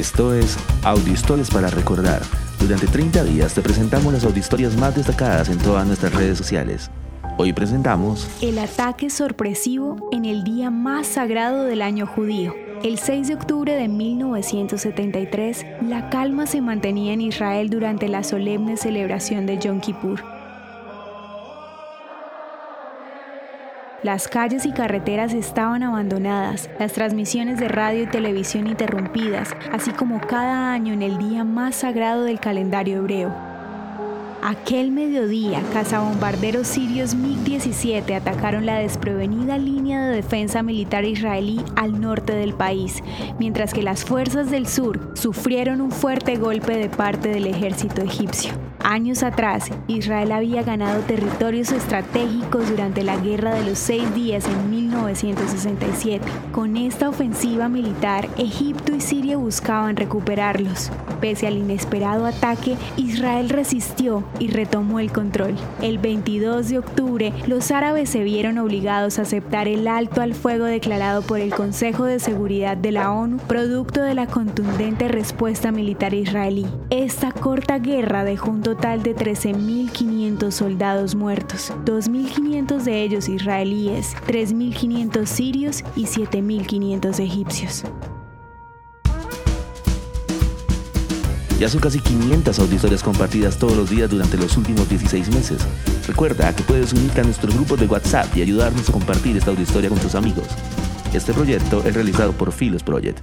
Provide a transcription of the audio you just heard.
Esto es Audiohistorias para Recordar. Durante 30 días te presentamos las audiohistorias más destacadas en todas nuestras redes sociales. Hoy presentamos El ataque sorpresivo en el día más sagrado del año judío. El 6 de octubre de 1973, la calma se mantenía en Israel durante la solemne celebración de Yom Kippur. Las calles y carreteras estaban abandonadas, las transmisiones de radio y televisión interrumpidas, así como cada año en el día más sagrado del calendario hebreo. Aquel mediodía, cazabombarderos sirios MiG-17 atacaron la desprevenida línea de defensa militar israelí al norte del país, mientras que las fuerzas del sur sufrieron un fuerte golpe de parte del ejército egipcio. Años atrás, Israel había ganado territorios estratégicos durante la Guerra de los Seis Días en 1967. Con esta ofensiva militar, Egipto y Siria buscaban recuperarlos. Pese al inesperado ataque, Israel resistió y retomó el control. El 22 de octubre, los árabes se vieron obligados a aceptar el alto al fuego declarado por el Consejo de Seguridad de la ONU, producto de la contundente respuesta militar israelí. Esta corta guerra dejó un total de 13.500 soldados muertos, 2.500 de ellos israelíes, 3.500 sirios y 7.500 egipcios. Ya son casi 500 audiohistorias compartidas todos los días durante los últimos 16 meses. Recuerda que puedes unirte a nuestro grupo de WhatsApp y ayudarnos a compartir esta audiohistoria con tus amigos. Este proyecto es realizado por Philos Project.